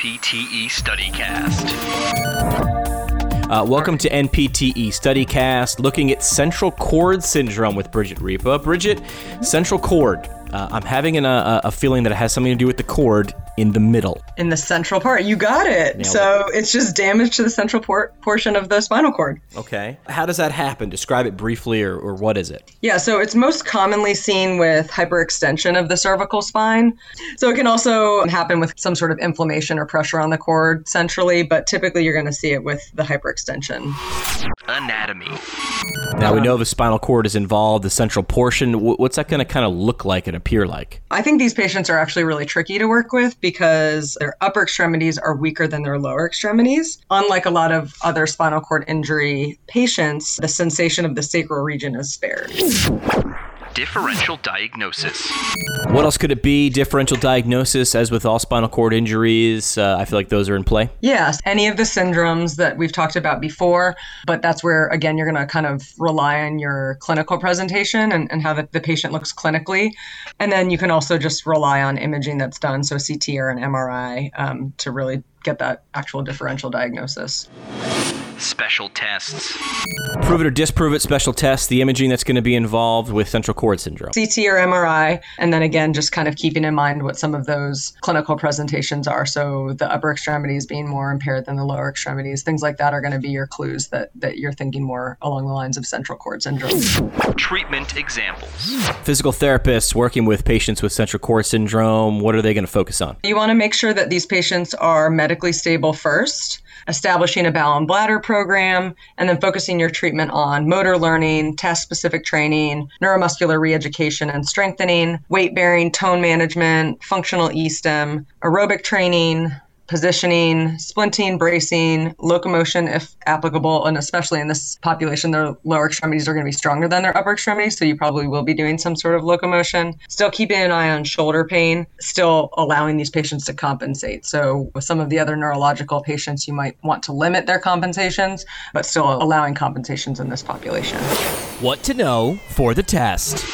NPTE StudyCast. Uh, welcome to NPTE StudyCast, looking at central cord syndrome with Bridget Ripa. Bridget, central cord. Uh, I'm having an, uh, a feeling that it has something to do with the cord in the middle. In the central part. You got it. Nailed so it's just damage to the central por- portion of the spinal cord. Okay. How does that happen? Describe it briefly, or, or what is it? Yeah, so it's most commonly seen with hyperextension of the cervical spine. So it can also happen with some sort of inflammation or pressure on the cord centrally, but typically you're going to see it with the hyperextension. Anatomy. Now we know the spinal cord is involved, the central portion. What's that going to kind of look like and appear like? I think these patients are actually really tricky to work with because their upper extremities are weaker than their lower extremities. Unlike a lot of other spinal cord injury patients, the sensation of the sacral region is spared. Differential diagnosis. What else could it be? Differential diagnosis, as with all spinal cord injuries. Uh, I feel like those are in play. Yes, any of the syndromes that we've talked about before, but that's where, again, you're going to kind of rely on your clinical presentation and, and how the, the patient looks clinically. And then you can also just rely on imaging that's done, so CT or an MRI, um, to really get that actual differential diagnosis. Special tests. Prove it or disprove it, special tests, the imaging that's going to be involved with central cord syndrome. CT or MRI, and then again, just kind of keeping in mind what some of those clinical presentations are. So the upper extremities being more impaired than the lower extremities, things like that are going to be your clues that, that you're thinking more along the lines of central cord syndrome. Treatment examples. Physical therapists working with patients with central cord syndrome, what are they going to focus on? You want to make sure that these patients are medically stable first, establishing a bowel and bladder program, and then focusing your treatment on motor learning, task specific training, neuromuscular re education and strengthening, weight bearing, tone management, functional E STIM, aerobic training. Positioning, splinting, bracing, locomotion if applicable, and especially in this population, their lower extremities are going to be stronger than their upper extremities, so you probably will be doing some sort of locomotion. Still keeping an eye on shoulder pain, still allowing these patients to compensate. So, with some of the other neurological patients, you might want to limit their compensations, but still allowing compensations in this population. What to know for the test.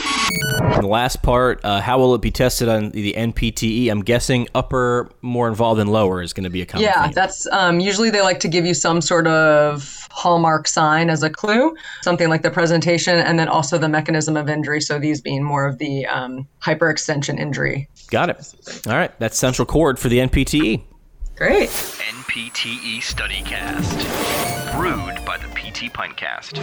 And the last part, uh, how will it be tested on the NPTE? I'm guessing upper more involved than lower is going to be a common Yeah, theme. that's um, usually they like to give you some sort of hallmark sign as a clue, something like the presentation, and then also the mechanism of injury. So these being more of the um, hyperextension injury. Got it. All right, that's central cord for the NPTE. Great. NPTE StudyCast. Brewed by the PT Pintcast.